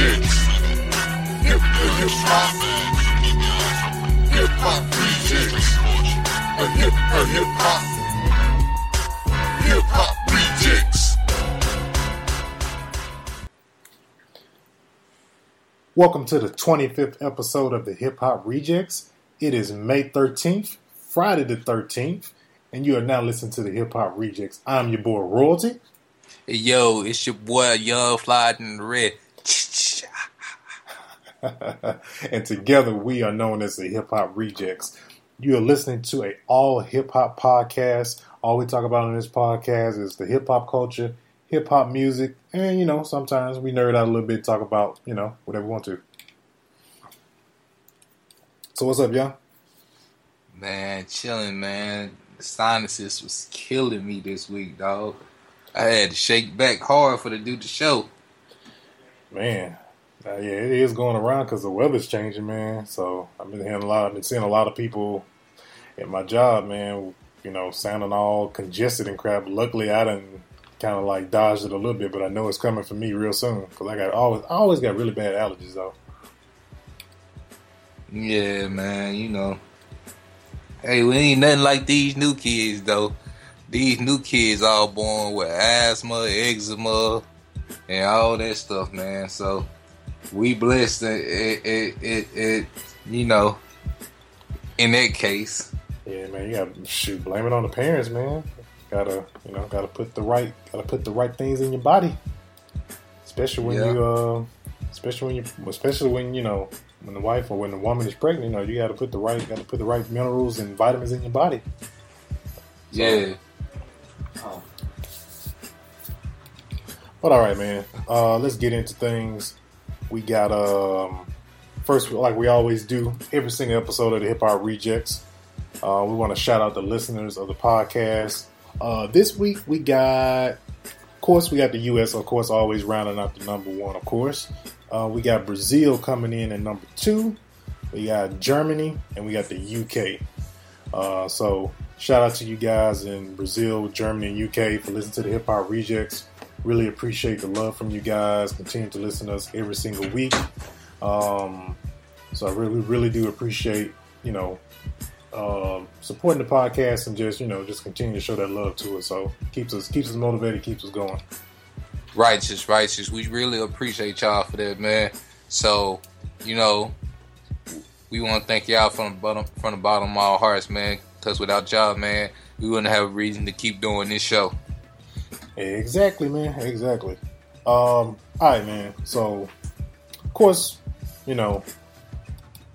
Hip hip hop. Hip hop. A hip a hip hop. Hip hop. Welcome to the 25th episode of the Hip Hop Rejectz. It is May 13th, Friday the 13th, and you are now listening to the Hip Hop Rejectz. I'm your boy Royalty. Yo, it's your boy Young Fly Red. and together we are known as the Hip Hop Rejectz. You are listening to a all hip hop podcast. All we talk about on this podcast is the hip hop culture, hip hop music, and you know, sometimes we nerd out a little bit, talk about, you know, whatever we want to. So what's up, y'all? Man, chilling, man. The sinuses was killing me this week, dog. I had to shake back hard for to do the show. Man, uh, yeah, it is going around because the weather's changing, man. So I've been hearing a lot. I've been seeing a lot of people at my job, man. You know, sounding all congested and crap. Luckily, I didn't kind of like dodged it a little bit, but I know it's coming for me real soon because I got always I always got really bad allergies though. Yeah, man, you know. Hey, we ain't nothing like these new kids though. These new kids all born with asthma, eczema, and all that stuff, man. So we blessed it, it, it, it, it you know, in that case. Yeah, man, you got to shoot. Blame it on the parents, man. Gotta, you know, gotta put the right, gotta put the right things in your body. Especially when Yeah. you, uh, especially when you, especially when you know, when the wife or when the woman is pregnant, you know, you got to put the right, got to put the right minerals and vitamins in your body. So- Yeah. But all right, man. Uh, let's get into things. We got um, first, like we always do, every single episode of the Hip Hop Rejectz. Uh, we want to shout out the listeners of the podcast. Uh, this week we got, of course, we got the U.S. Of course, always rounding out the number one. Of course, uh, we got Brazil coming in at number two. We got Germany and we got the UK. Uh, so shout out to you guys in Brazil, Germany, and UK for listening to the Hip Hop Rejectz. Really appreciate the love from you guys. Continue to listen to us every single week. Um, so I really, really do appreciate you know um, supporting the podcast and just you know just continue to show that love to us. So keeps us keeps us motivated, keeps us going. Righteous, righteous. We really appreciate y'all for that, man. So, you know, we want to thank y'all from the bottom, from the bottom of our hearts, man. Because without y'all, man, we wouldn't have a reason to keep doing this show. Exactly, man. Exactly. Um, all right, man. So, of course, you know,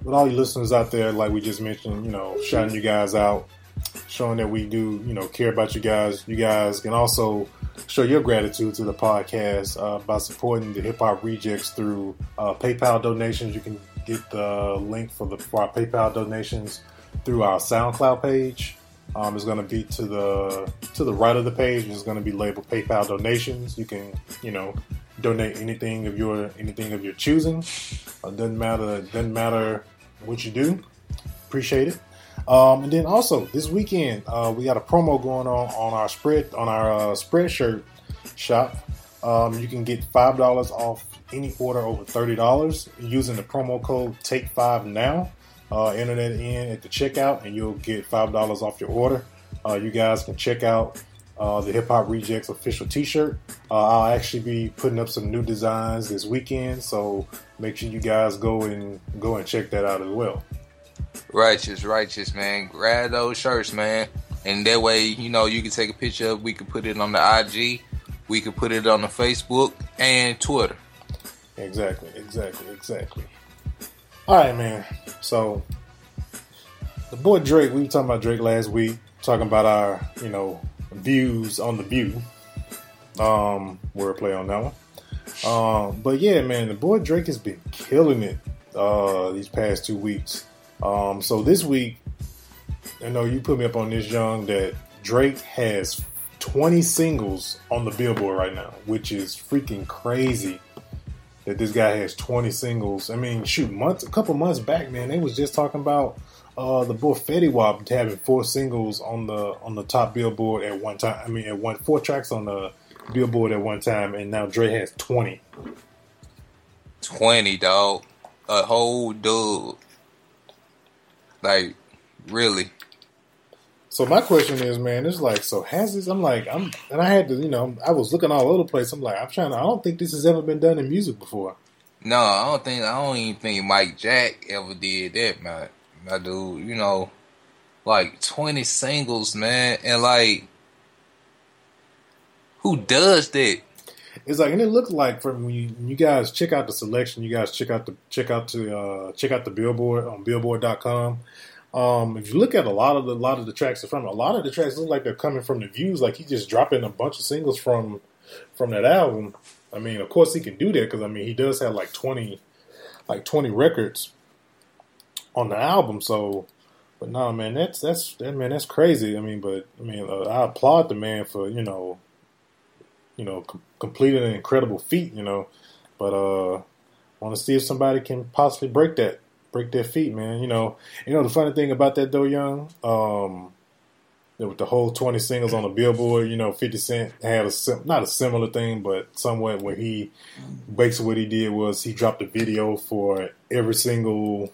with all you listeners out there, like we just mentioned, you know, shouting you guys out, showing that we do, you know, care about you guys. You guys can also show your gratitude to the podcast uh, by supporting the Hip Hop Rejectz through uh, PayPal donations. You can get the link for the for our PayPal donations through our SoundCloud page. Um, it's going to be to the to the right of the page. It's going to be labeled PayPal donations. You can, you know, donate anything of your anything of your choosing. Uh, doesn't matter. Doesn't matter what you do. Appreciate it. Um, and then also this weekend, uh, we got a promo going on on our spread on our uh, Spreadshirt shop. Um, you can get five dollars off any order over thirty dollars using the promo code Take Five Now. Uh, enter that in at the checkout, and you'll get five dollars off your order. Uh, you guys can check out uh, the Hip Hop Rejectz official T-shirt. Uh, I'll actually be putting up some new designs this weekend, so make sure you guys go and go and check that out as well. Righteous, righteous, man. Grab those shirts, man. And that way, you know, you can take a picture of. We can put it on the IG. We can put it on the Facebook and Twitter. Exactly, exactly, exactly. All right, man. So the boy Drake, we were talking about Drake last week, talking about our, you know, views on the view. Um, wordplay on that one. Um, but yeah, man, the boy Drake has been killing it uh these past two weeks. Um, so this week, I know you put me up on this, Young, that Drake has 20 singles on the Billboard right now, which is freaking crazy that this guy has 20 singles. I mean, shoot, months, a couple months back, man, they was just talking about uh, the boy Fetty Wap having four singles on the on the top Billboard at one time. I mean, at one four tracks on the Billboard at one time, and now Dre has 20. Twenty, dog. A whole dub. Like, really. So my question is, man, it's like, so has this? I'm like, I'm, and I had to, you know, I was looking all over the place. I'm like, I'm trying to. I don't think this has ever been done in music before. No, I don't think. I don't even think Mike Jack ever did that, man. My dude, you know, like twenty singles, man, and like, who does that? It's like, and it looks like from when you, when you guys check out the selection, you guys check out the check out the uh, check out the Billboard on Billboard.com. Um, if you look at a lot of the lot of the tracks from a lot of the tracks look like they're coming from the views. Like he's just dropping a bunch of singles from from that album. I mean, of course he can do that because I mean he does have like twenty like twenty records on the album. So, but no, man, that's that's that man, that's crazy. I mean, but I mean, uh, I applaud the man for you know, you know, com- completing an incredible feat. You know, but uh, want to see if somebody can possibly break that break their feet, man. You know, you know the funny thing about that though, young. Um, with the whole 20 singles on the billboard, you know, 50 Cent had a sim- not a similar thing, but somewhat where he basically what he did was he dropped a video for every single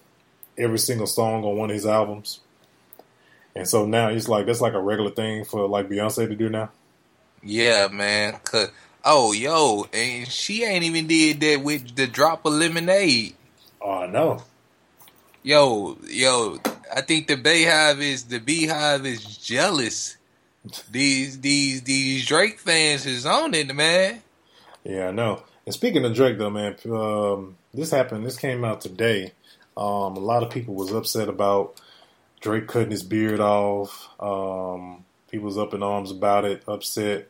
every single song on one of his albums. And so now it's like that's like a regular thing for like Beyonce to do now. Yeah, man. Cause oh, yo, and she ain't even did that with the drop of lemonade. Oh no. Yo, yo, I think the BeyHive is the BeyHive is jealous. These these these Drake fans is on it, man. Yeah, I know. And speaking of Drake, though, man, um, this happened. This came out today. Um, a lot of people was upset about Drake cutting his beard off. Um, people was up in arms about it, upset.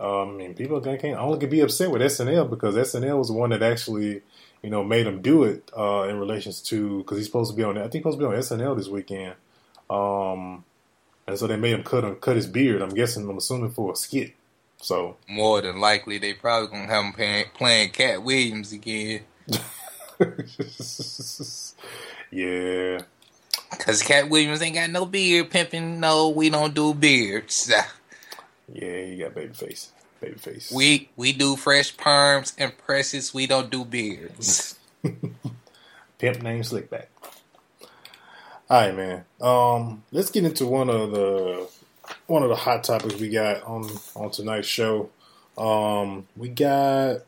Um, I mean, people can't only can be upset with SNL because SNL was the one that actually, you know, made him do it uh, in relations to because he's supposed to be on. I think he's supposed to be on SNL this weekend. Um, and so they made him cut him cut his beard. I'm guessing. I'm assuming for a skit. So More than likely, they probably gonna have him playing, playing Katt Williams again. yeah, Cause Katt Williams ain't got no beard pimping. No, we don't do beards. yeah, he got baby face, We we do fresh perms and presses. We don't do beards. Pimp name Slickback. All right, man. Um, let's get into one of the one of the hot topics we got on on tonight's show. Um, we got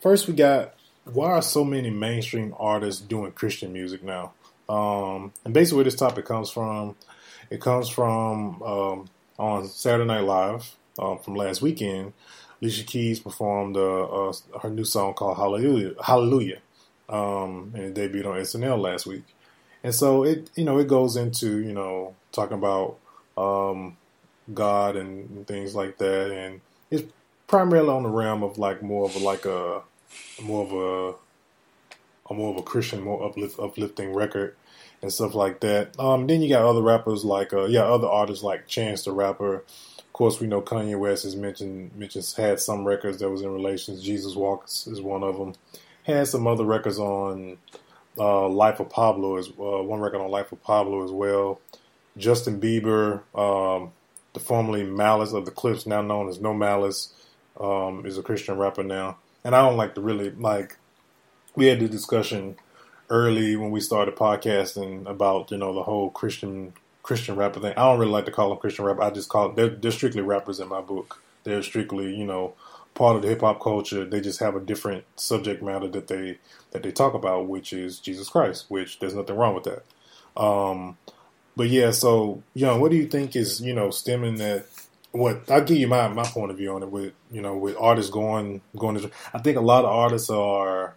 first we got why are so many mainstream artists doing Christian music now? Um, and basically where this topic comes from, it comes from um, on Saturday Night Live um, from last weekend. Alicia Keys performed uh, uh, her new song called Hallelujah. Hallelujah um, and it debuted on SNL last week. And so it, you know, it goes into you know talking about um, God and things like that, and it's primarily on the realm of like more of a, like a more of a, a more of a Christian, more uplift, uplifting record and stuff like that. Um, then you got other rappers like uh, yeah, other artists like Chance the Rapper. Of course, we know Kanye West has mentioned mentions had some records that was in relations. Jesus Walks is one of them had some other records on uh, Life of Pablo as uh, one record on Life of Pablo as well. Justin Bieber, um, the formerly Malice of the Clipse, now known as No Malice, um, is a Christian rapper now. And I don't like to really like. We had the discussion early when we started podcasting about you know the whole Christian Christian rapper thing. I don't really like to call them Christian rapper. I just call they're, they're strictly rappers in my book. They're strictly you know part of the hip hop culture. They just have a different subject matter that they that they talk about, which is Jesus Christ. Which there's nothing wrong with that. Um, but yeah, so young, what do you think is you know stemming that? What I'll give you my my point of view on it. With you know with artists going going to, I think a lot of artists are.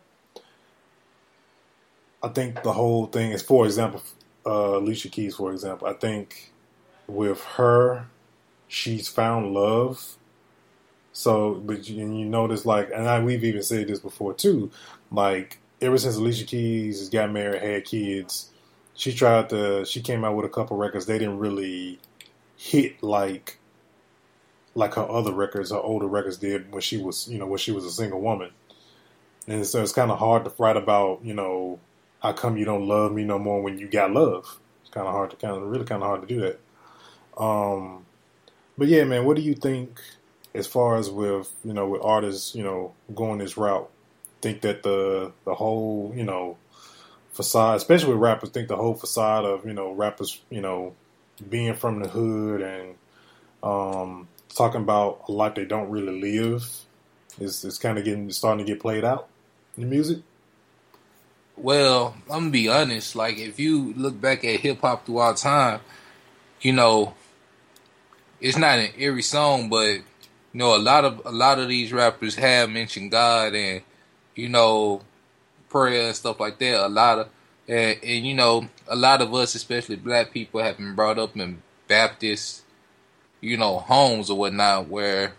I think the whole thing is, for example, uh, Alicia Keys, for example. I think with her, she's found love so, but you, and you notice, like, and I, we've even said this before too, like, ever since Alicia Keys got married, had kids, she tried to, she came out with a couple records. They didn't really hit like, like her other records, her older records did when she was, you know, when she was a single woman. And so it's kind of hard to write about, you know, how come you don't love me no more when you got love? It's kind of hard to kind of really kind of hard to do that. Um, but yeah, man, what do you think? as far as with you know with artists you know going this route think that the the whole you know facade, especially with rappers, think the whole facade of you know rappers, you know, being from the hood and um, talking about a lot they don't really live is is kind of getting starting to get played out in the music. Well, I'm gonna be honest. Like, if you look back at hip hop throughout time, you know, it's not in every song, but you know, a lot of a lot of these rappers have mentioned God and you know, prayer and stuff like that. A lot of and, and you know, a lot of us, especially black people, have been brought up in Baptist, you know, homes or whatnot, where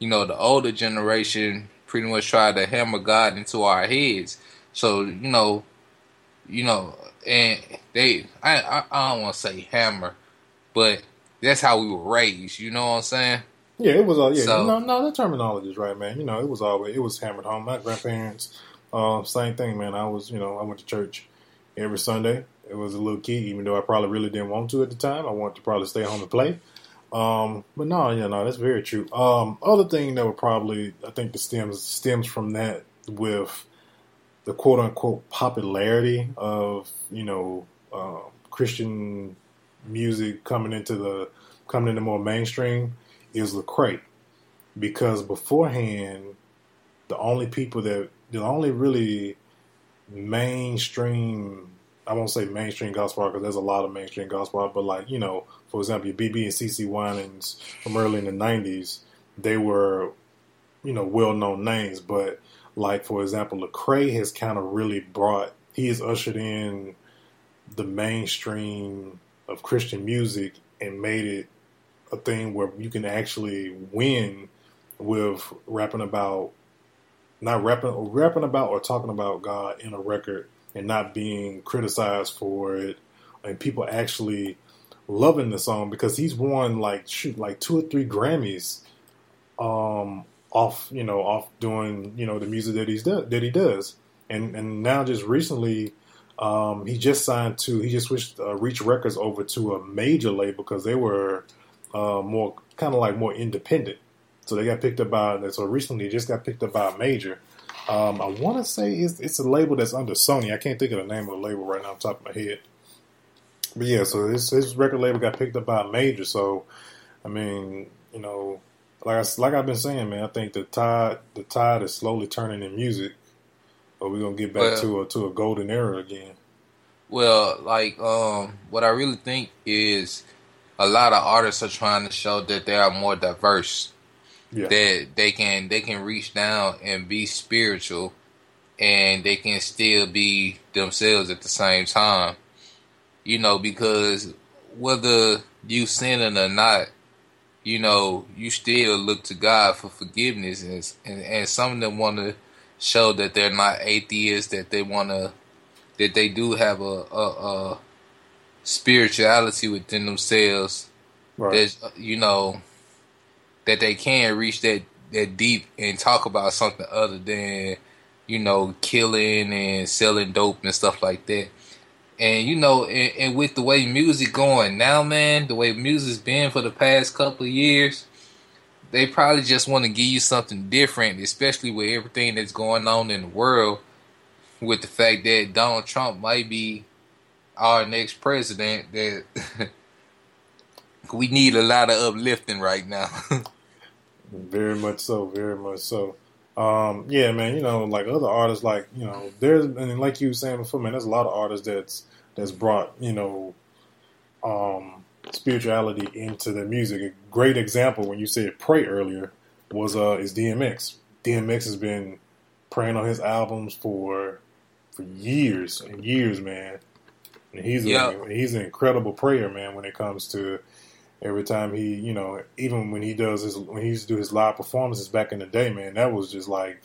you know the older generation pretty much tried to hammer God into our heads so you know, you know, and they I I, I don't want to say hammer, but that's how we were raised. You know what I'm saying? Yeah, it was all yeah. So, no, no, that terminology is right, man. You know, it was always it was hammered home. My grandparents, uh, same thing, man. I was, you know, I went to church every Sunday. It was a little key, even though I probably really didn't want to at the time. I wanted to probably stay home and play. Um, but no, yeah, no, that's very true. Um, other thing that would probably I think the stems stems from that with the quote unquote popularity of you know uh, Christian music coming into the coming into more mainstream is Lecrae, because beforehand the only people that the only really mainstream I won't say mainstream gospel because there's a lot of mainstream gospel, but like you know, for example, your BeBe and CeCe Winans from early in the '90s, they were you know well known names, but like for example, Lecrae has kind of really brought he has ushered in the mainstream of Christian music and made it a thing where you can actually win with rapping about not rapping or rapping about or talking about God in a record and not being criticized for it and people actually loving the song because he's won like shoot like two or three Grammys um off, you know, off doing, you know, the music that he's do, that he does. And and now just recently, um, he just signed to he just switched uh, Reach Records over to a major label because they were uh, more kind of like more independent. So they got picked up by so recently just got picked up by a major. Um, I want to say it's, it's a label that's under Sony. I can't think of the name of the label right now on top of my head. But yeah, so this, this record label got picked up by a major. So I mean, you know, like I, like I've been saying, man, I think the tide the tide is slowly turning in music, but we're gonna get back well, to a to a golden era again. Well, like um, what I really think is a lot of artists are trying to show that they are more diverse. Yeah. That they can they can reach down and be spiritual, and they can still be themselves at the same time. You know, because whether you sinning or not, you know, you still look to God for forgiveness, and and, and some of them want to show that they're not atheists, that they want to, that they do have a, a, a spirituality within themselves, right. that you know, that they can reach that that deep and talk about something other than you know killing and selling dope and stuff like that. And you know, and, and, with the way music going now, man, the way music's been for the past couple of years, they probably just want to give you something different, especially with everything that's going on in the world. With the fact that Donald Trump might be our next president, that we need a lot of uplifting right now. very much so, very much so. Um, yeah, man, you know, like other artists, like you know, there's and like you were saying before, man, there's a lot of artists that's that's brought you know, um, spirituality into their music. A great example when you said pray earlier was uh is DMX. DMX has been praying on his albums for for years and years, man. And he's a, he's an incredible prayer, man, when it comes to every time he, you know, even when he does his when he used to do his live performances back in the day, man, that was just like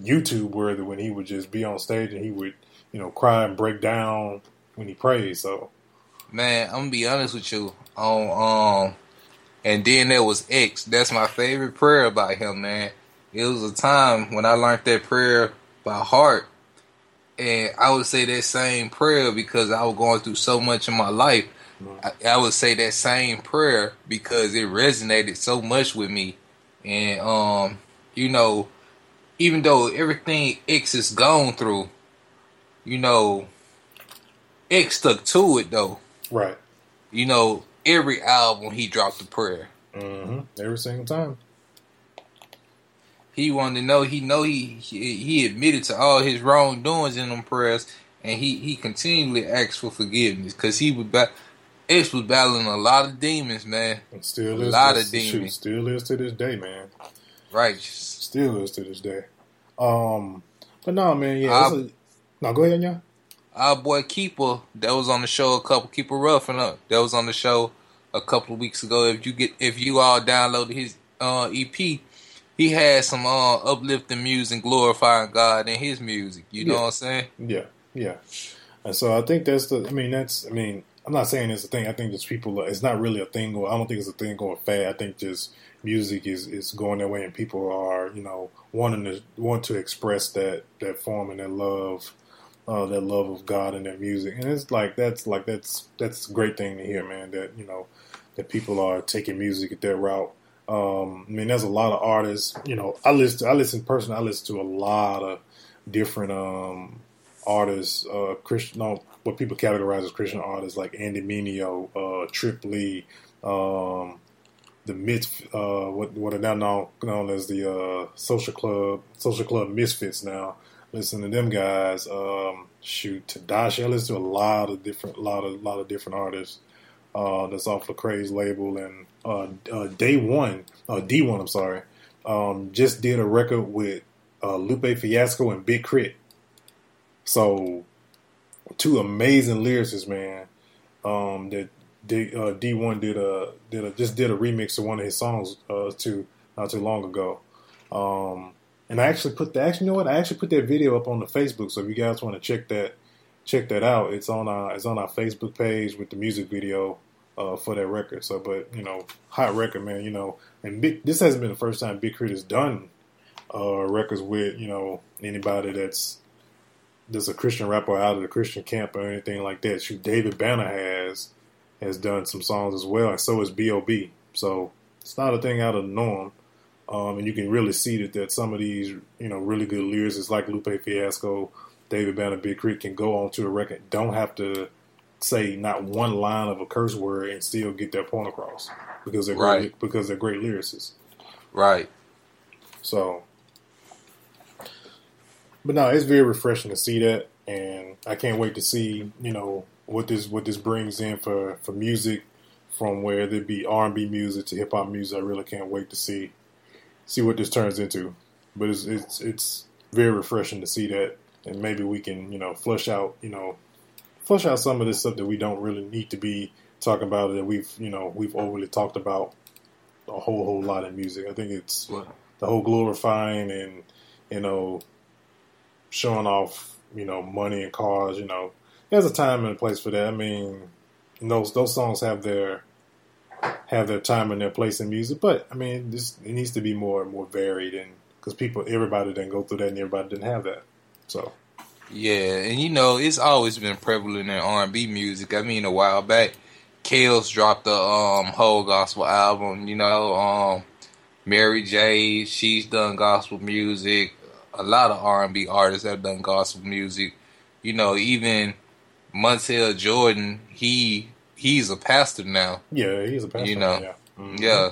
YouTube worthy when he would just be on stage and he would, you know, cry and break down when he prayed. So, man, I'm gonna be honest with you. On um, and then there was X. That's my favorite prayer about him, man. It was a time when I learned that prayer by heart, and I would say that same prayer because I was going through so much in my life I, I, would say that same prayer because it resonated so much with me, and um, you know, even though everything X has gone through, you know, X stuck to it though. Right. You know, every album he dropped a prayer. Mm-hmm. Every single time. He wanted to know. He know he he, he admitted to all his wrongdoings in them prayers, and he he continually asked for forgiveness because he was ba- X was battling a lot of demons, man. And still A is. lot of shoot, demons. Still is to this day, man. Right. Still is to this day. Um, but no, man. Yeah. I- it's a- no, go ahead, yeah. Our boy Keeper that was on the show a couple Keeper Roughing Up that was on the show a couple of weeks ago. If you get if you all downloaded his uh, EP, he had some uh, uplifting music, glorifying God in his music. You know Yeah. what I'm saying? Yeah, yeah. And so I think that's the. I mean, that's. I mean, I'm not saying it's a thing. I think just people. It's not really a thing. I don't think it's a thing going fad. I think just music is is going that way, and people are you know wanting to want to express that that form and that love, uh, that love of God and their music. And it's like that's like that's that's a great thing to hear, man. That you know that people are taking music at their route. Um, I mean, there's a lot of artists. You know, I listen. I listen personally. I listen to a lot of different um, artists, uh, Christian, no, what people categorize as Christian artists, like Andy Mineo, uh, Trip Lee, um, the Mits, uh, what what are now known, known as the uh, Social Club, Social Club Misfits. Now, listen to them guys. Um, shoot, Tedashii. I listen to a lot of different, lot of, lot of different artists. Uh, that's off Lecrae's label, and uh, uh, Day One, uh, Dee-1. I'm sorry, um, just did a record with uh, Lupe Fiasco and Big Crit. So, two amazing lyricists, man. Um, that D, uh, Dee-1 did a did a just did a remix of one of his songs uh, to not too long ago. Um, and I actually put the actually you know what I actually put that video up on the Facebook. So if you guys want to check that check that out, it's on our it's on our Facebook page with the music video uh, for that record. So, but you know, hot record, man. You know, and Big, this hasn't been the first time Big K.R.I.T. has done uh, records with you know anybody that's that's a Christian rapper out of the Christian camp or anything like that. Shoot, David Banner has has done some songs as well, and so is B.O.B. So it's not a thing out of the norm. Um, and you can really see that, that some of these, you know, really good lyricists like Lupe Fiasco, David Banner, Big K.R.I.T. can go onto a record, don't have to say not one line of a curse word and still get their point across because they're Right. great, because they're great lyricists. Right. So, but no, it's very refreshing to see that, and I can't wait to see you know what this what this brings in for for music, from where there be R and B music to hip hop music. I really can't wait to see see what this turns into. But it's it's it's very refreshing to see that, and maybe we can you know flush out you know flush out some of this stuff that we don't really need to be talking about that we've you know we've overly talked about a whole whole lot in music. I think it's the whole glorifying and you know showing off you know money and cars you know there's a time and a place for that i mean those those songs have their have their time and their place in music but i mean this it needs to be more and more varied and because people everybody didn't go through that and everybody didn't have that so Yeah, and you know it's always been prevalent in R and B music. I mean, a while back, Kales dropped the um whole gospel album. You know, um Mary J. She's done gospel music. A lot of R and B artists have done gospel music. You know, even Montell Jordan. He he's a pastor now. yeah he's a pastor You know, yeah Mhm. Yeah.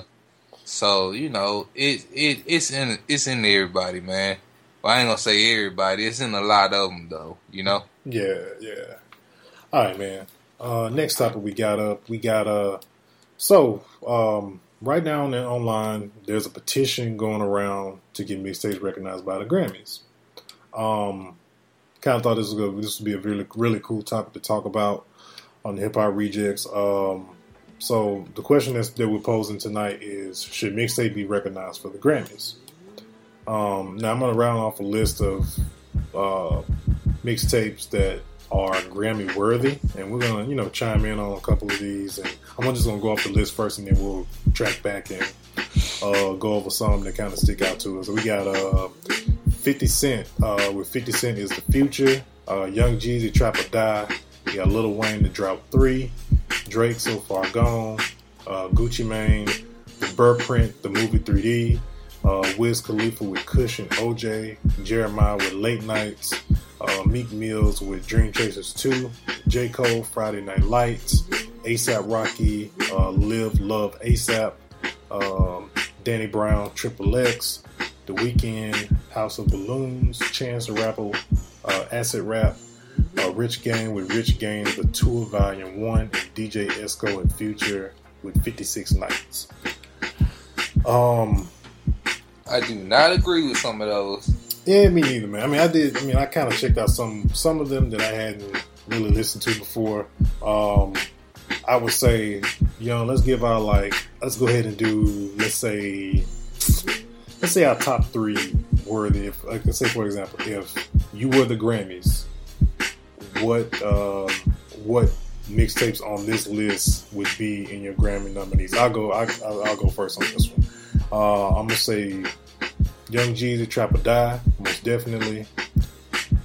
So you know, it it it's in it's in everybody, man. Well, I ain't gonna say everybody. It's in a lot of them, though. You know. Yeah, yeah. All right, man. Uh, next topic we got up. We got uh. So um, right now on online, there's a petition going around to get mixtapes recognized by the Grammys. Um, kind of thought this was this would be a really really cool topic to talk about on Hip Hop Rejectz. Um, so the question that's, that we're posing tonight is: Should mixtape be recognized for the Grammys? Um, now I'm going to round off a list of uh, mixtapes that are Grammy worthy, and we're gonna you know chime in on a couple of these, and I'm just gonna go off the list first, and then we'll track back and uh, go over some that kind of stick out to us. We got uh, 50 Cent uh, with 50 Cent is the future, uh, Young Jeezy Trap or Die. We got Lil Wayne the Drought Three, Drake So Far Gone, uh, Gucci Mane, the Burrprint, the movie 3D. uh, Wiz Khalifa with Kush and, OJ, Jeremih with Late Nights, uh, Meek Mills with Dream Chasers 2, J. Cole, Friday Night Lights, ASAP Rocky, uh, Live Love ASAP, um, Danny Brown, Triple X, The Weeknd, House of Balloons, Chance the Rapper, uh, Acid Rap, uh, Rich Gang with Rich Gang, The Tour Volume 1, and DJ Esco and Future with 56 Nights. Um, I do not agree with some of those. Yeah, me neither, man. I mean, I did. I mean, I kind of checked out some some of them that I hadn't really listened to before. Um, I would say, young. Let's give our like. Let's go ahead and do. Let's say. Let's say our top three worthy. If like, let's say, for example, if you were the Grammys, what um, what mixtapes on this list would be in your Grammy nominees? I'll go. I, I'll, I'll go first on this one. Uh, I'm gonna say Young Jeezy, Trap or Die, most definitely.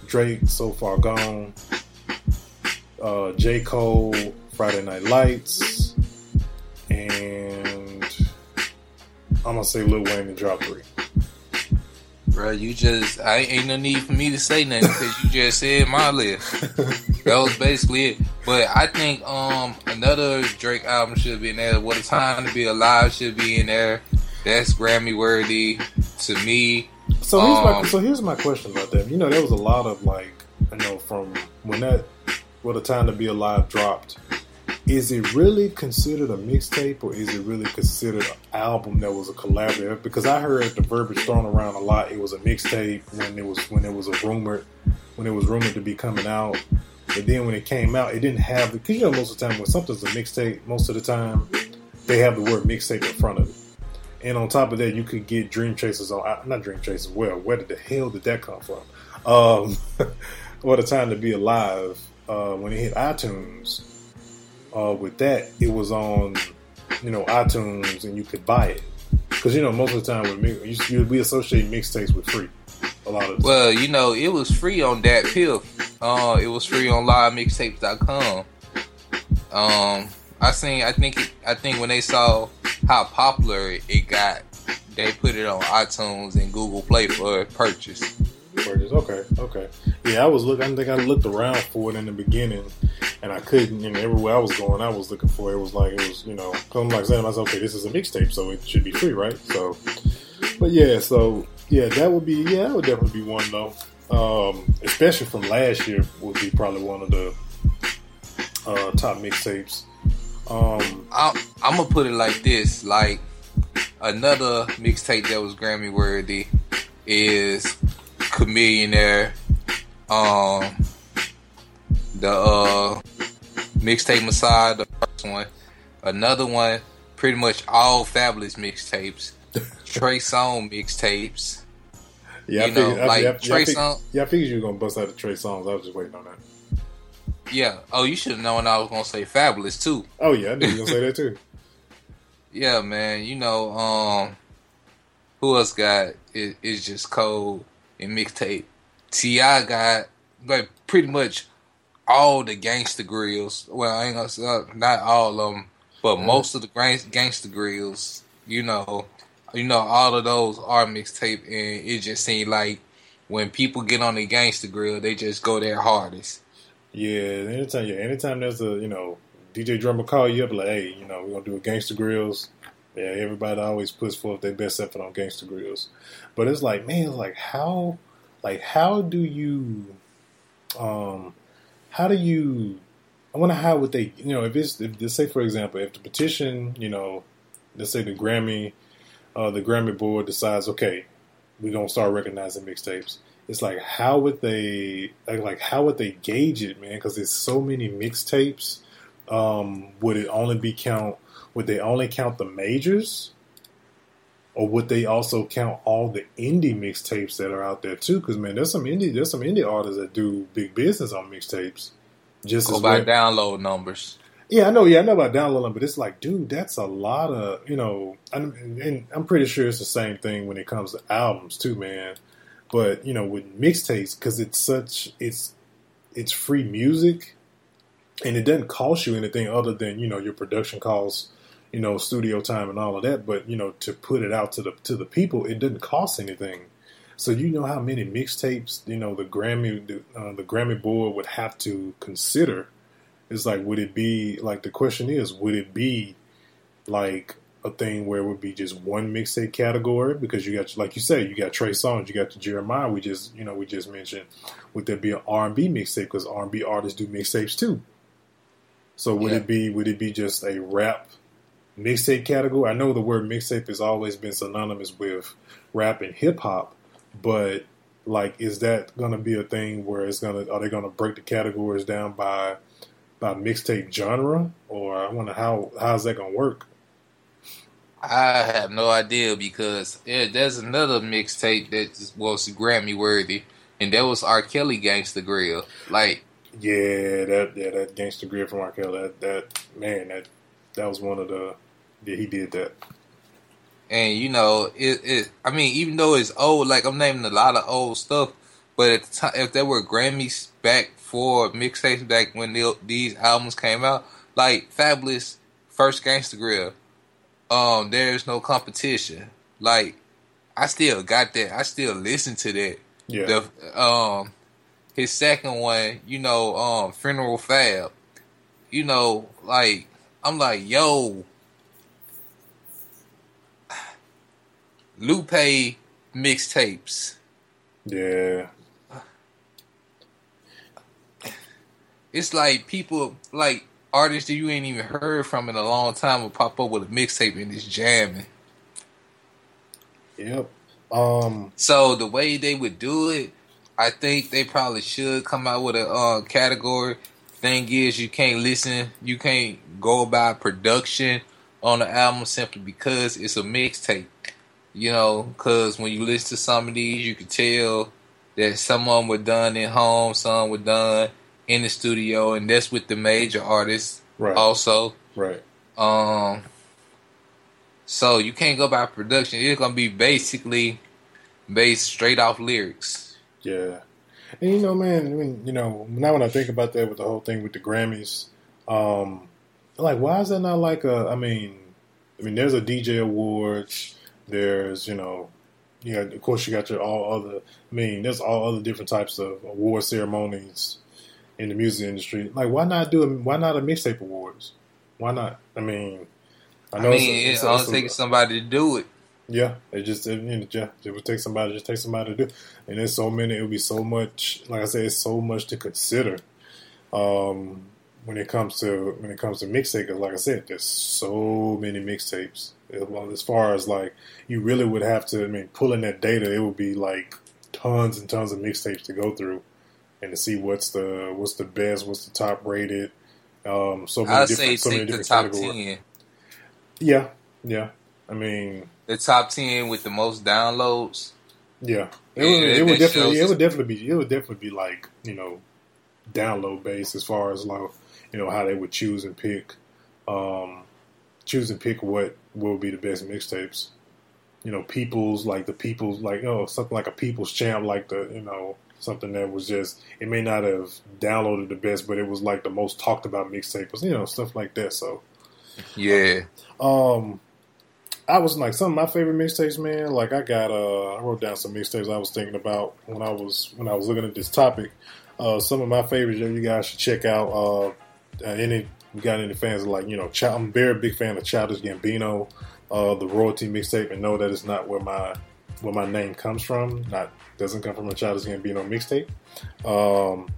Drake, So Far Gone. Uh, J. Cole, Friday Night Lights. And I'm gonna say Lil Wayne and Drought 3. Bro, you just I ain't no need for me to say nothing because you just said my list. That was basically it. But I think um another Drake album should be in there. What a time to be alive should be in there. That's Grammy worthy to me. So here's my Um, so here's my question about that. You know, there was a lot of like, you know, from when that "What a Time to Be Alive" dropped. Is it really considered a mixtape, or is it really considered an album that was a collaborative? Because I heard the verbiage thrown around a lot. It was a mixtape when it was when it was a rumored when it was rumored to be coming out. But then when it came out, it didn't have because you know most of the time when something's a mixtape, most of the time they have the word mixtape in front of it. And on top of that, you could get Dream Chasers on uh, not Dream Chasers. Well, where did the hell did that come from? Um, what a time to be alive! Uh, when it hit iTunes, uh, with that, it was on you know iTunes, and you could buy it because you know most of the time with mi- you, we associate mixtapes with free. A lot of Well, you know, it was free on DatPiff. Uh, it was free on livemixtapes.com. Um, I seen. I think. I think when they saw how popular it got, they put it on iTunes and Google Play for purchase. purchase. Okay, okay. Yeah, I was looking. I think I looked around for it in the beginning, and I couldn't. And everywhere I was going, I was looking for it. It was like it was, you know, I'm like saying myself, okay, this is a mixtape, so it should be free, right? So, but yeah, so yeah, that would be yeah, that would definitely be one though. Um, especially from last year, would be probably one of the uh, top mixtapes. Um, I'm, I'm gonna put it like this: like another mixtape that was Grammy worthy is Chamillionaire. Um, the uh mixtape Messiah, the first one. Another one, pretty much all Fabolous mixtapes. Trey Songz mixtapes. yeah, I You know, figured, like I, I Trey figured, Songz- yeah, I figured you were gonna bust out the Trey Songz. I was just waiting on that. Yeah. Oh, you should have known I was gonna say Fabolous too. Oh yeah, I knew you were gonna say that too. Yeah, man. You know, um, who else got is, is just cold and mixtape. T.I. got like pretty much all the Gangsta Grillz. Well, I ain't gonna say uh, not all of them, but most of the Gangsta Grillz. You know, you know, all of those are mixtape, and it just seemed like when people get on the Gangsta Grill, they just go their hardest. Yeah, anytime, yeah, anytime there's a you know DJ Drama call you up like, hey, you know, we're gonna do a Gangsta Grillz. Yeah, everybody always puts forth their best effort on Gangsta Grillz, but it's like, man, it's like how, like how do you, um, how do you? I wonder how would they, you know, if it's, if, let's say for example, if the petition, you know, let's say the Grammy, uh, the Grammy board decides, okay, we're gonna start recognizing mixtapes it's like how would they like, like how would they gauge it man because there's so many mixtapes um would it only be count would they only count the majors or would they also count all the indie mixtapes that are out there too because man there's some indie there's some indie artists that do big business on mixtapes just Go as by well. download numbers. Yeah, I know. Yeah, I know about downloading, but it's like, dude, that's a lot of you know. And, and I'm pretty sure it's the same thing when it comes to albums too, man. But you know, with mixtapes, because it's such it's it's free music, and it doesn't cost you anything other than you know your production costs, you know, studio time and all of that. But you know, to put it out to the to the people, it didn't cost anything. So you know how many mixtapes you know the Grammy uh, the Grammy board would have to consider. It's like, would it be like the question is, would it be like a thing where it would be just one mixtape category because you got like you say you got Trey Songz, you got the Jeremih. We just you know we just mentioned. Would there be an R and B mixtape because R and B artists do mixtapes too? So would Yeah. it be would it be just a rap mixtape category? I know the word mixtape has always been synonymous with rap and hip hop, but like is that going to be a thing where it's going to are they going to break the categories down by by mixtape genre or I wonder how how's that going to work? I have no idea because yeah, there's another mixtape that was Grammy worthy, and that was R. Kelly Gangsta Grill. Like, Yeah, that yeah, that Gangsta Grill from R. Kelly, that that man, that that was one of the yeah, he did that. and you know, it, it. I mean, even though it's old, like I'm naming a lot of old stuff, but at the time, if there were Grammys back for mixtapes back when the, these albums came out, like Fabolous First Gangsta Grill, um, there's no competition. Like, I still got that. I still listen to that. Yeah, The um his second one, you know, um Funeral Fab. You know, like I'm like, yo Lupe mixtapes. yeah, It's like people like artists that you ain't even heard from in a long time will pop up with a mixtape and it's jamming. yep. Um, So the way they would do it, I think they probably should come out with a uh, category. Thing is, you can't listen, you can't go by production on the album simply because it's a mixtape. You know, because when you listen to some of these, you can tell that some of them were done at home, some were done in the studio, and that's with the major artists right, also. right, Um, so you can't go by production. It's gonna be basically based straight off lyrics. yeah. And you know, man, I mean, you know, now when I think about that with the whole thing with the Grammys, um, like, why is that not like a? I mean, I mean, there's a DJ awards. There's, you know, you got, of course, you got your all other. I mean, there's all other different types of award ceremonies in the music industry. Like, why not do a? Why not a mixtape awards? Why not? I mean, I, know mean, it's it's, a- only taking somebody to do it. yeah, it just it, you know, yeah, it would take somebody just take somebody to do, It. and there's so many. It would be so much. Like I said, it's so much to consider um, when it comes to when it comes to mixtape. like I said, there's so many mixtapes. Well, as far as like you really would have to. I mean, pulling that data, it would be like tons and tons of mixtapes to go through, and to see what's the what's the best, what's the top rated. Um, so many I'd different, say so many different top categories. ten. Yeah, yeah. I mean, The top ten with the most downloads. Yeah, it would, it would definitely, it would definitely be, it would definitely be like you know, download based as far as like you know how they would choose and pick, um, choose and pick what will be the best mixtapes. You know, people's like the people's like oh something like a people's champ like the you know something that was just it may not have downloaded the best but it was like the most talked about mixtape you know stuff like that so Yeah, um, I was like some of my favorite mixtapes, man. Like I got, uh, I wrote down some mixtapes I was thinking about when I was when I was looking at this topic. Uh, some of my favorites that you guys should check out. Uh, any you got any fans like you know? I'm a very big fan of Childish Gambino, uh, the royalty mixtape, and know that it's not where my where my name comes from. Not doesn't come from a Childish Gambino mixtape. Um,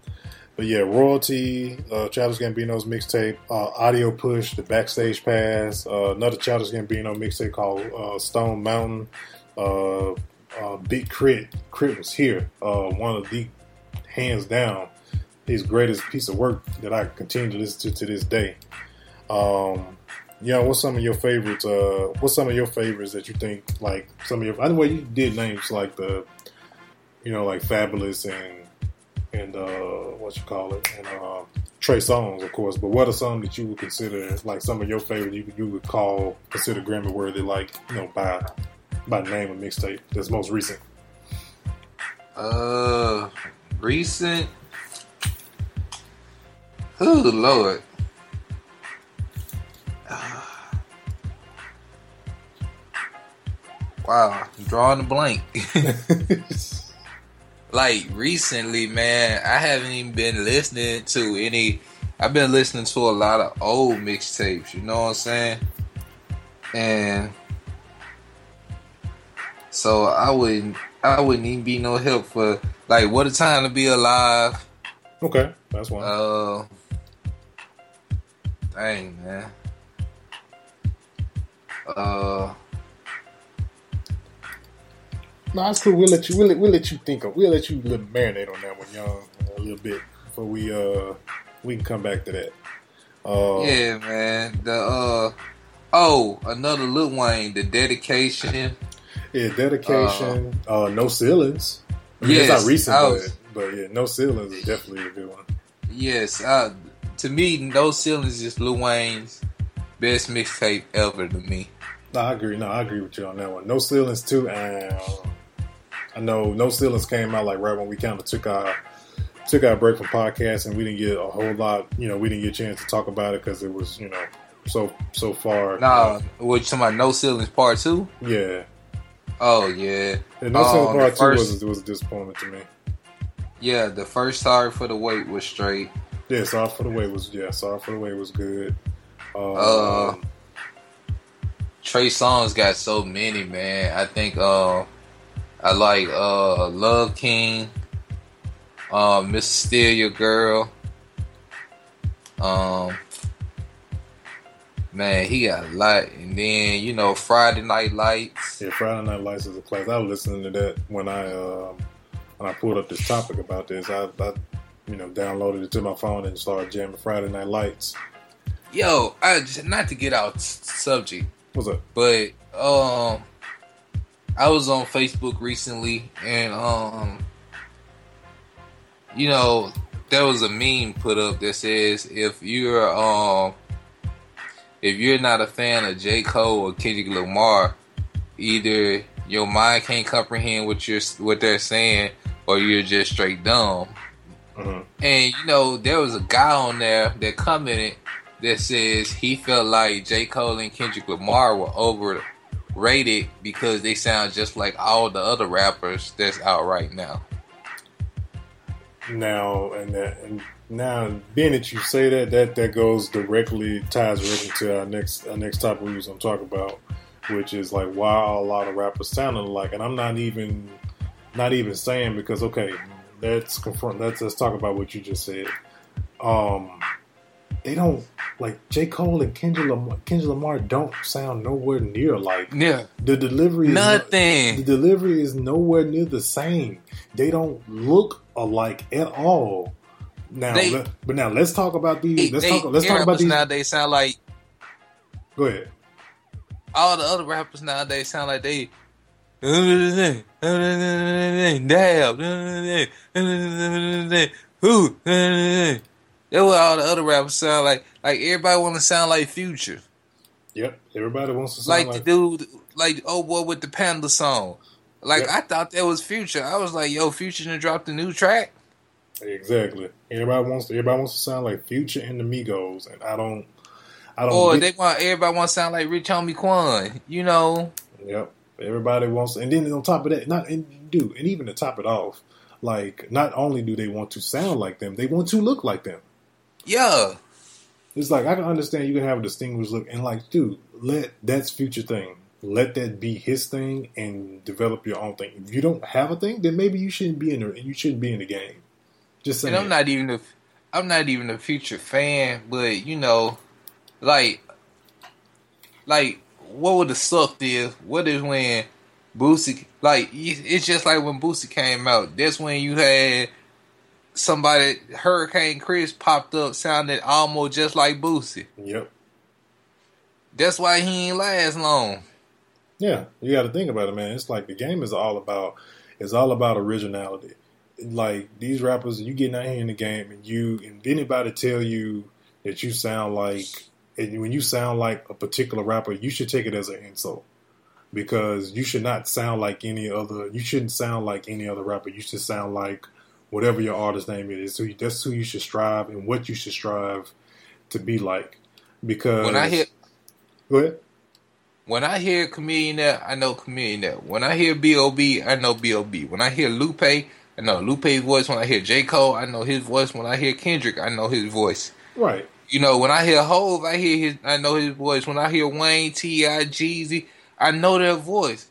but yeah, royalty, uh, Childish Gambino's mixtape, uh, audio push, the backstage pass, uh, another Childish Gambino mixtape called uh, Stone Mountain, uh, uh, Big Crit. K.R.I.T. was here, uh, one of the hands down his greatest piece of work that I continue to listen to to this day. Um, yeah, what's some of your favorites? Uh, what's some of your favorites that you think like some of your? I know you did names like the, you know, like Fabolous and and uh, what you call it, and uh, Trey Songz, of course. But what are some that you would consider like some of your favorite you you would call consider Grammy worthy, like you know by by name of mixtape that's most recent? uh, recent. Oh Lord. Wow, drawing a blank. like recently, man, I haven't even been listening to any. I've been listening to a lot of old mixtapes. You know what I'm saying? And so I wouldn't. I wouldn't even be no help for like what a time to be alive. okay, that's one. Uh, dang man. Uh, no, that's cool. We'll let you. We'll let, we'll let you think of. We'll let you little marinate on that one, young, a little bit before we uh we can come back to that. Uh, yeah, man. The uh, oh, another Lil Wayne, the dedication. yeah, dedication. Uh, no ceilings. I mean, Yes, it's not recent, was- but, but yeah, no ceilings is definitely a good one. Yes, uh, to me, No Ceilings is Lil Wayne's best mixtape ever to me. No, I agree. No, I agree with you on that one. No ceilings too, and I know no ceilings came out like right when we kind of took our took our break from podcast, and we didn't get a whole lot. You know, we didn't get a chance to talk about it because it was you know so so far. Nah, what you talking about? No Ceilings Part Two? yeah. Oh yeah, And no Um, ceilings part two first- was was a disappointment to me. yeah. The first Sorry for the Wait was straight. Yeah, sorry for the wait was yeah, sorry for the wait was good. Um, Uh, Trey Songz got so many, man. I think uh, I like uh, Love King, uh, Miss Steal Your Girl. Um, man, he got a lot, and then you know Friday Night Lights. Yeah, Friday Night Lights is a class. I was listening to that when I um, when I pulled up this topic about this. I, I you know downloaded it to my phone and started jamming Friday Night Lights. Yo, I just not to get out subject, What's up? but um, I was on Facebook recently, and um, you know, there was a meme put up that says if you're um, if you're not a fan of J Cole or Kendrick Lamar, either your mind can't comprehend what you're what they're saying, or you're just straight dumb. Mhm. And you know, there was a guy on there that commented that says he felt like J. Cole and Kendrick Lamar were overrated because they sound just like all the other rappers that's out right now. Now and that, and now being that you say that, that that goes directly ties right into our next our next topic we was gonna talk about, which is like why a lot of rappers sounding alike. And I'm not even not even saying because okay, let's confront let's let's talk about what you just said. Um they don't like J. Cole and Kendrick Lamar, Kendrick Lamar don't sound nowhere near like Yeah, the delivery is no- the delivery is nowhere near the same. They don't look alike at all. Now, They- let- but now let's talk about these. They, Let's they, talk. Let's talk about these. nowadays sound like Go ahead. all the other rappers nowadays sound like they. Dab. Who? That's what all the other rappers sound like. Like everybody want to sound like Future. Yep. Everybody wants to like, sound like. the dude, like oh boy with the Panda song. Like Yep. I thought that was Future. I was like, yo, Future done drop the new track. exactly. Everybody wants. To, everybody wants to sound like Future and the Migos, and I don't. I don't. Or they want everybody want to sound like Rich Homie Quan. You know, Yep. Everybody wants, and then on top of that, not and do, and even to top it off, like not only do they want to sound like them, they want to look like them. Yeah. It's like I can understand you can have a distinguished look, and like, dude, let that's future thing. Let that be his thing, and develop your own thing. If you don't have a thing, then maybe you shouldn't be in the you shouldn't be in the game. Just saying. And I'm not even a, I'm not even a Future fan, but you know, like, like what would have sucked is what is when Boosie like it's just like when Boosie came out. That's when you had somebody Hurricane Chris popped up, sounded almost just like Boosie. Yep. That's why he ain't last long. Yeah, you got to think about it, man. It's like the game is all about it's all about originality. Like these rappers, you getting out here in the game, and you and anybody tell you that you sound like and when you sound like a particular rapper, you should take it as an insult because you should not sound like any other. You shouldn't sound like any other rapper. You should sound like whatever your artist name is. So that's who you should strive and what you should strive to be like. Because When I hear go ahead. when I hear comedian that, I know comedian that. When I hear B.O.B., I know B.O.B. When I hear Lupe, I know Lupe's voice. When I hear J. Cole, I know his voice. When I hear Kendrick, I know his voice. Right. You know, when I hear Hove, I hear his, I know his voice. When I hear Wayne, T.I., Jeezy, I know their voice.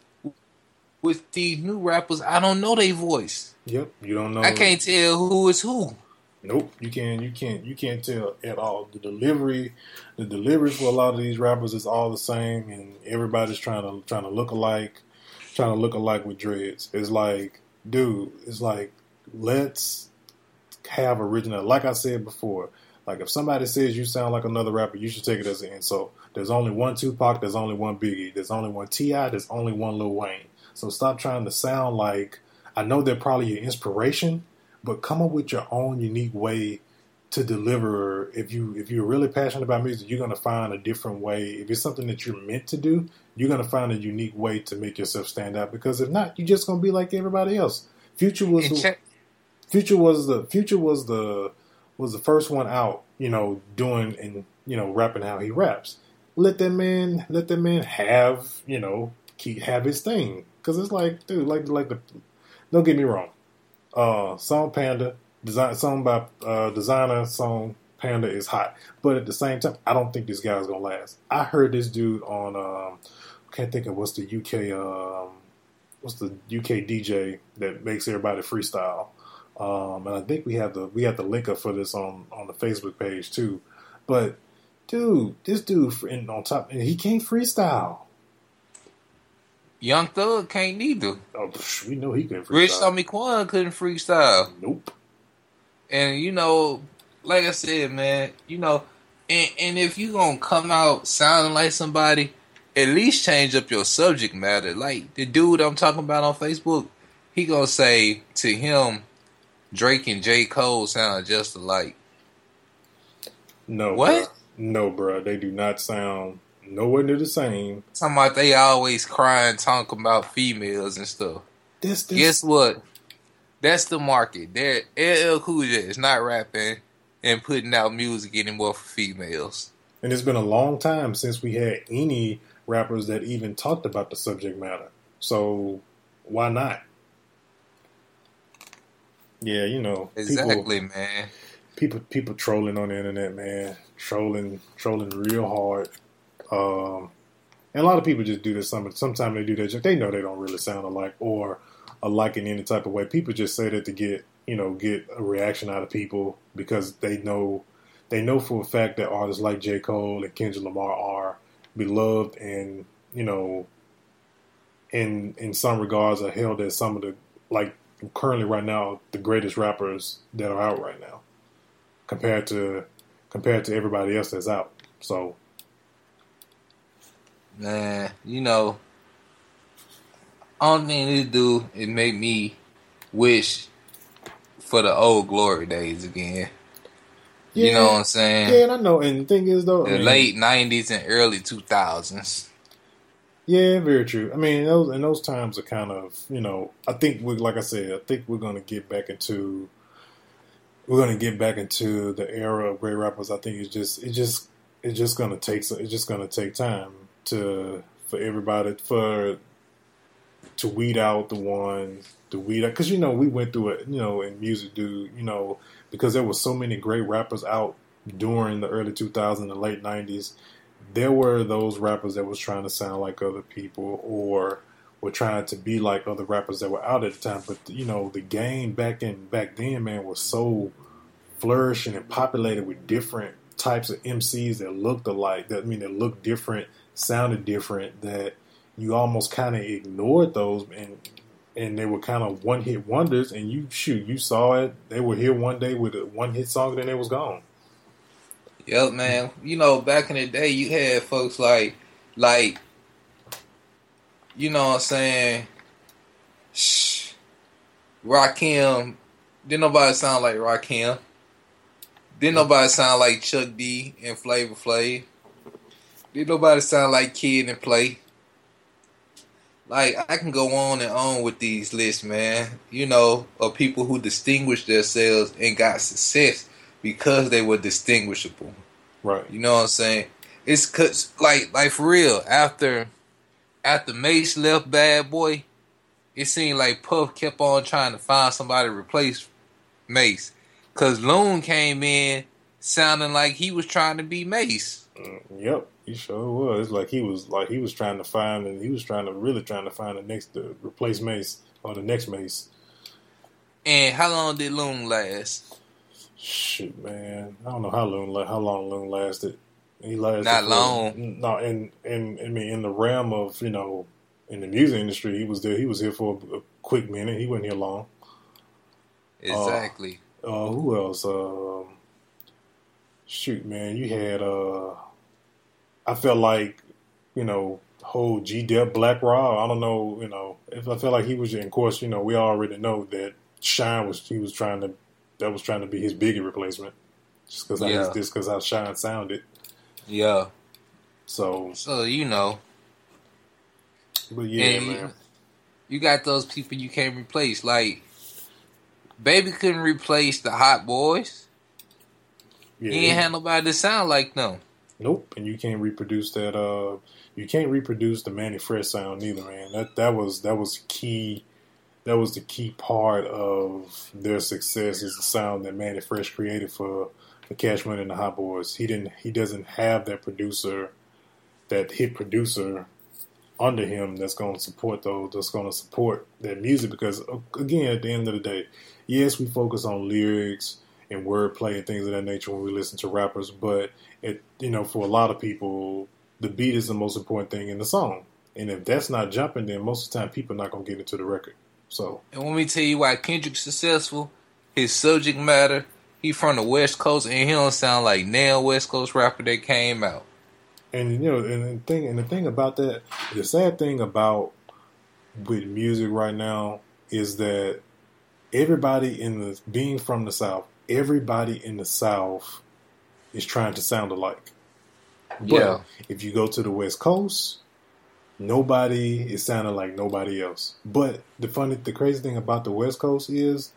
With these new rappers, I don't know their voice. Yep. You don't know. I can't tell who is who. Nope, you can't. you can't you can't tell at all. The delivery, the delivery for a lot of these rappers is all the same, and everybody's trying to trying to look alike, trying to look alike with dreads. It's like, dude, it's like let's have original. Like I said before, like if somebody says you sound like another rapper, you should take it as an insult. There's only one Tupac. There's only one Biggie. There's only one T.I. There's only one Lil Wayne. So stop trying to sound like. I know they're probably your inspiration, but come up with your own unique way to deliver. If you if you're really passionate about music, you're gonna find a different way. If it's something that you're meant to do, you're gonna find a unique way to make yourself stand out. Because if not, you're just gonna be like everybody else. Future was the, check, Future was the Future was the was the first one out. You know, doing and you know rapping how he raps. Let that man let that man have you know keep have his thing. Because it's like, dude, like like the. Don't get me wrong uh, song Panda, design song by uh, Desiigner song Panda is hot, but at the same time, I don't think this guy's gonna last. I heard this dude on um, can't think of what's the UK um, what's the UK DJ that makes everybody freestyle, um, and I think we have the we have the link up for this on on the Facebook page too. But dude, this dude on top, and he can't freestyle. Young Thug can't neither. Oh, we know he can freestyle. Rich Homie Quan couldn't freestyle. nope. And you know, like I said, man, you know, and, and if you gonna come out sounding like somebody, at least change up your subject matter. Like the dude I'm talking about on Facebook, he gonna say to him, Drake and J. Cole sound just alike. No. What? Bruh. No, bro. They do not sound nowhere near the same. Talking about they always crying, talking about females and stuff. This, this Guess what? That's the market. There, LL Cool J is not rapping and putting out music anymore for females. and it's been a long time since we had any rappers that even talked about the subject matter. So why not? Yeah, you know, people, Exactly, man. people, people trolling on the internet, man, trolling, trolling real hard. Um, and a lot of people just do this. Some, sometimes they do that. They know they don't really sound alike or alike in any type of way. People just say that to get, you know, get a reaction out of people because they know, they know for a fact that artists like J. Cole and Kendrick Lamar are beloved and, you know, in in some regards are held as some of the like currently right now the greatest rappers that are out right now compared to compared to everybody else that's out. So Man, you know, only thing this do is make me wish for the old glory days again. You know what I'm saying? Yeah, and I know. And the thing is though, I The mean, late '90s and early 2000s. Yeah, very true. I mean, those and those times are kind of you know. I think we, like I said, I think we're going to get back into we're going to get back into the era of great rappers. I think it's just it just it's just to take it's just going to take time to for everybody for to weed out the ones to weed out because you know we went through it you know in music dude you know because there was so many great rappers out during the early 2000s and late 90s there were those rappers that was trying to sound like other people or were trying to be like other rappers that were out at the time but you know the game back in back then man was so flourishing and populated with different types of MCs that looked alike that I mean that looked different sounded different that you almost kind of ignored those and and they were kind of one hit wonders and you shoot you saw it they were here one day with a one hit song and then it was gone Yep, man. You know, back in the day, you had folks like, like, you know what I'm saying? Shh. Rakim. Didn't nobody sound like Rakim. Didn't nobody sound like Chuck D and Flavor Flav. Didn't nobody sound like Kid and Play. Like I can go on and on with these lists, man. You know, of people who distinguished themselves and got success because they were distinguishable. right You know what I'm saying? It's cause like like for real. After after Mase left Bad Boy, it seemed like Puff kept on trying to find somebody to replace Mase. Cause Loon came in sounding like he was trying to be Mase. Mm, Yep, he sure was. Like he was like he was trying to find and he was trying to really trying to find the next to replace Mase or the next Mase. And how long did Loon last? Shit, man, I don't know how long how long Loon lasted. He lasted Not for- long. No, in in I mean in the realm of you know in the music industry, he was there. He was here for a, a quick minute. He wasn't here long. Exactly. Uh, who else? Um, shoot, man, you had. Uh, I felt like, you know, whole G Dep Black Rob. I don't know, you know, if I felt like he was. Of course, you know, we already know that Shyne was. He was trying to. That was trying to be his biggie replacement, just because Yeah. just because how Shyne sounded. yeah. So, So you know, but yeah, and man. you, you got those people you can't replace. Like, Baby couldn't replace the Hot Boys. Yeah, He ain't had nobody to sound like them. Nope, and you can't reproduce that. Uh, you can't reproduce the Mannie Fresh sound either, man. That that was that was key. That was the key part of their success is the sound that Mannie Fresh created for the Cash Money and the Hot Boys. He didn't. He doesn't have that producer, that hit producer under him that's going to support those. That's going to support that music because uh, again, at the end of the day, yes, we focus on lyrics and wordplay and things of that nature when we listen to rappers, but it you know for a lot of people the beat is the most important thing in the song and if that's not jumping then most of the time people are not going to get into the record so And let me tell you why Kendrick's successful. His subject matter. He from the West Coast, and he don't sound like nail West Coast rapper that came out. and you know and the thing and the thing about that the sad thing about with music right now is that everybody in the being from the south everybody in the south is trying to sound alike But Yeah. if you go to the West Coast, nobody is sounding like nobody else. But the funny, the crazy thing about the West Coast is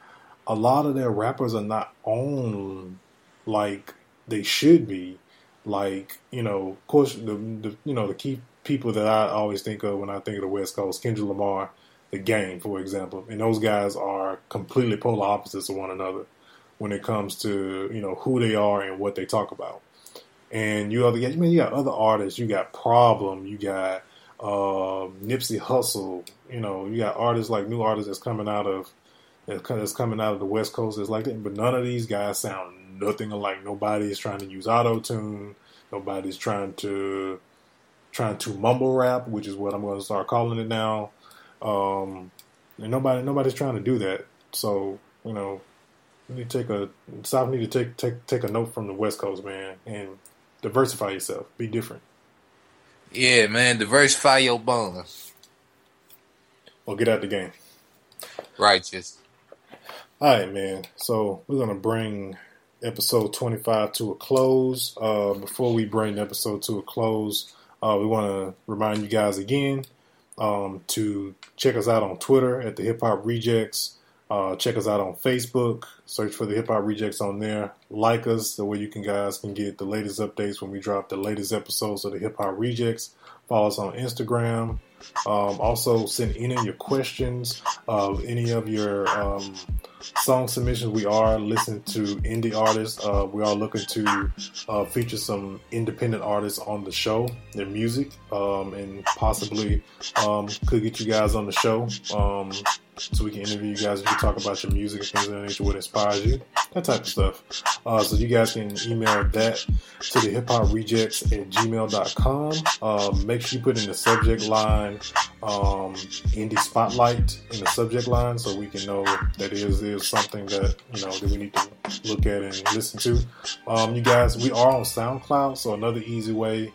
a lot of their rappers are not on like they should be. Like you know, of course, the, the you know the key people that I always think of when I think of the West Coast, Kendrick Lamar, The Game, for example, and those guys are completely polar opposites of one another when it comes to you know who they are and what they talk about and you other I mean you got other artists. You got Problem. You got uh, Nipsey Hussle. You know, you got artists like new artists that's coming out of that's coming out of the West Coast. It's like that, but none of these guys sound nothing alike. Nobody is trying to use auto tune. Nobody's trying to trying to mumble rap, which is what I'm going to start calling it now. Um, and nobody nobody's trying to do that. So you know, you need to take a South need to take take take a note from the West Coast, man, and diversify yourself. Be different, Yeah, man, diversify your bonds. or get out the game. Righteous. All right, man. So we're gonna bring episode twenty five to a close. Uh, before we bring the episode to a close, uh, we want to remind you guys again um, to check us out on Twitter at the Hip Hop Rejectz. Uh, check us out on Facebook. Search for the Hip Hop Rejectz on there. Like us the way you can guys can get the latest updates when we drop the latest episodes of the Hip Hop Rejectz. Follow us on Instagram. Um, also, send any of your questions of any of your um, song submissions. We are listening to indie artists. Uh, we are looking to uh, feature some independent artists on the show, their music, um, and possibly um, could get you guys on the show um, so we can interview you guys. We can talk about your music and things of that nature, what inspires you, that type of stuff. Uh, so you guys can email that to the hip hop rejectz at gmail.com. Um, make sure you put in the subject line um, indie spotlight in the subject line so we can know that is is something that you know that we need to look at and listen to. Um, you guys, we are on SoundCloud, so another easy way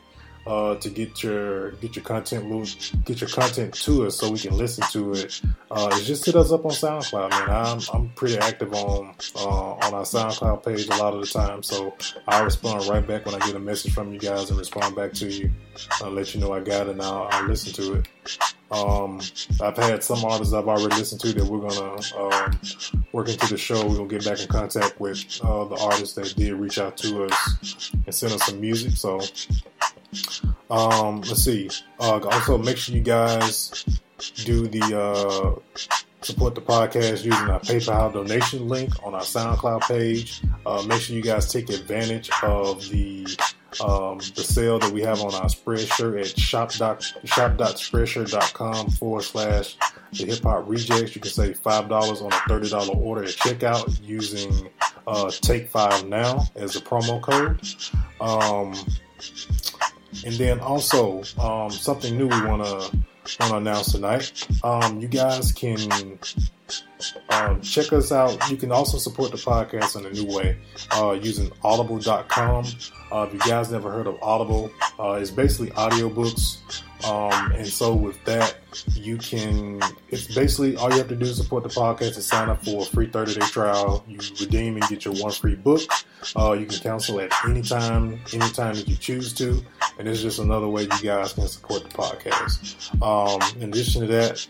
uh, to get your get your content get your content to us so we can listen to it uh, just hit us up on SoundCloud, man. I'm I'm pretty active on uh, on our SoundCloud page a lot of the time, so I respond right back when I get a message from you guys and respond back to you. I'll let you know I got it and I'll, I'll listen to it. Um, I've had some artists I've already listened to that we're gonna um, work into the show. We're gonna get back in contact with uh, the artists that did reach out to us and send us some music. So, Um, let's see. Uh, also, make sure you guys do the uh, support the podcast using our PayPal donation link on our SoundCloud page. Uh, make sure you guys take advantage of the um, the sale that we have on our Spreadshirt at shop shop.spreadshirt.com forward slash the hip hop rejectz. You can save five dollars on a thirty dollar order at checkout using uh, Take Five Now as a promo code. Um, and then also um, something new we want to want to announce tonight. Um, you guys can um, check us out. You can also support the podcast in a new way uh, using audible.com. Uh, if you guys never heard of Audible, uh, it's basically audiobooks. Um, and so with that, you can, it's basically all you have to do is support the podcast and sign up for a free 30 day trial. You redeem and get your one free book. Uh, you can cancel at any time, anytime that you choose to. And it's just another way you guys can support the podcast. Um, in addition to that,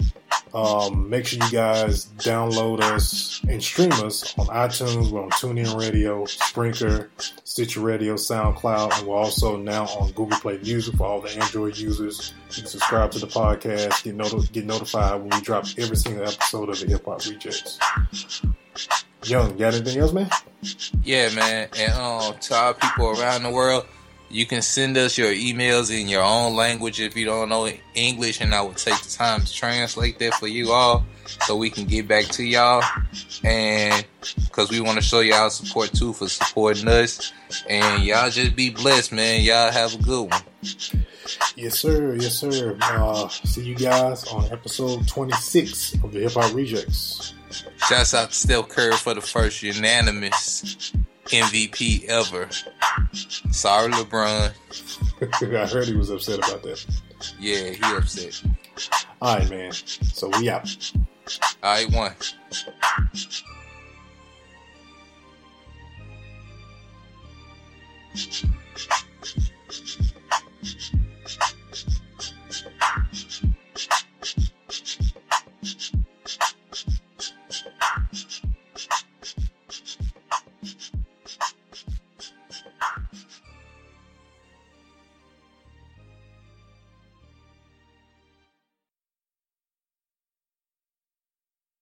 um, make sure you guys download us and stream us on iTunes. We're on TuneIn Radio, Spreaker, Stitcher Radio, SoundCloud, and we're also now on Google Play Music for all the Android users. Subscribe to the podcast, get, not- get notified when we drop every single episode of the Hip Hop Rejectz. Young, you got anything else, man? Yeah, man. And um, to our people around the world, you can send us your emails in your own language if you don't know English, and I will take the time to translate that for you all so we can get back to y'all. And because we want to show y'all support too for supporting us. And y'all just be blessed, man. Y'all have a good one. Yes, sir. Yes, sir. Uh, see you guys on episode 26 of the Hip Hop Rejectz. Shouts out to Steph Curry for the first unanimous MVP ever. Sorry, LeBron. I heard he was upset about that. Yeah, he upset. All right, man. So we out. All right, one.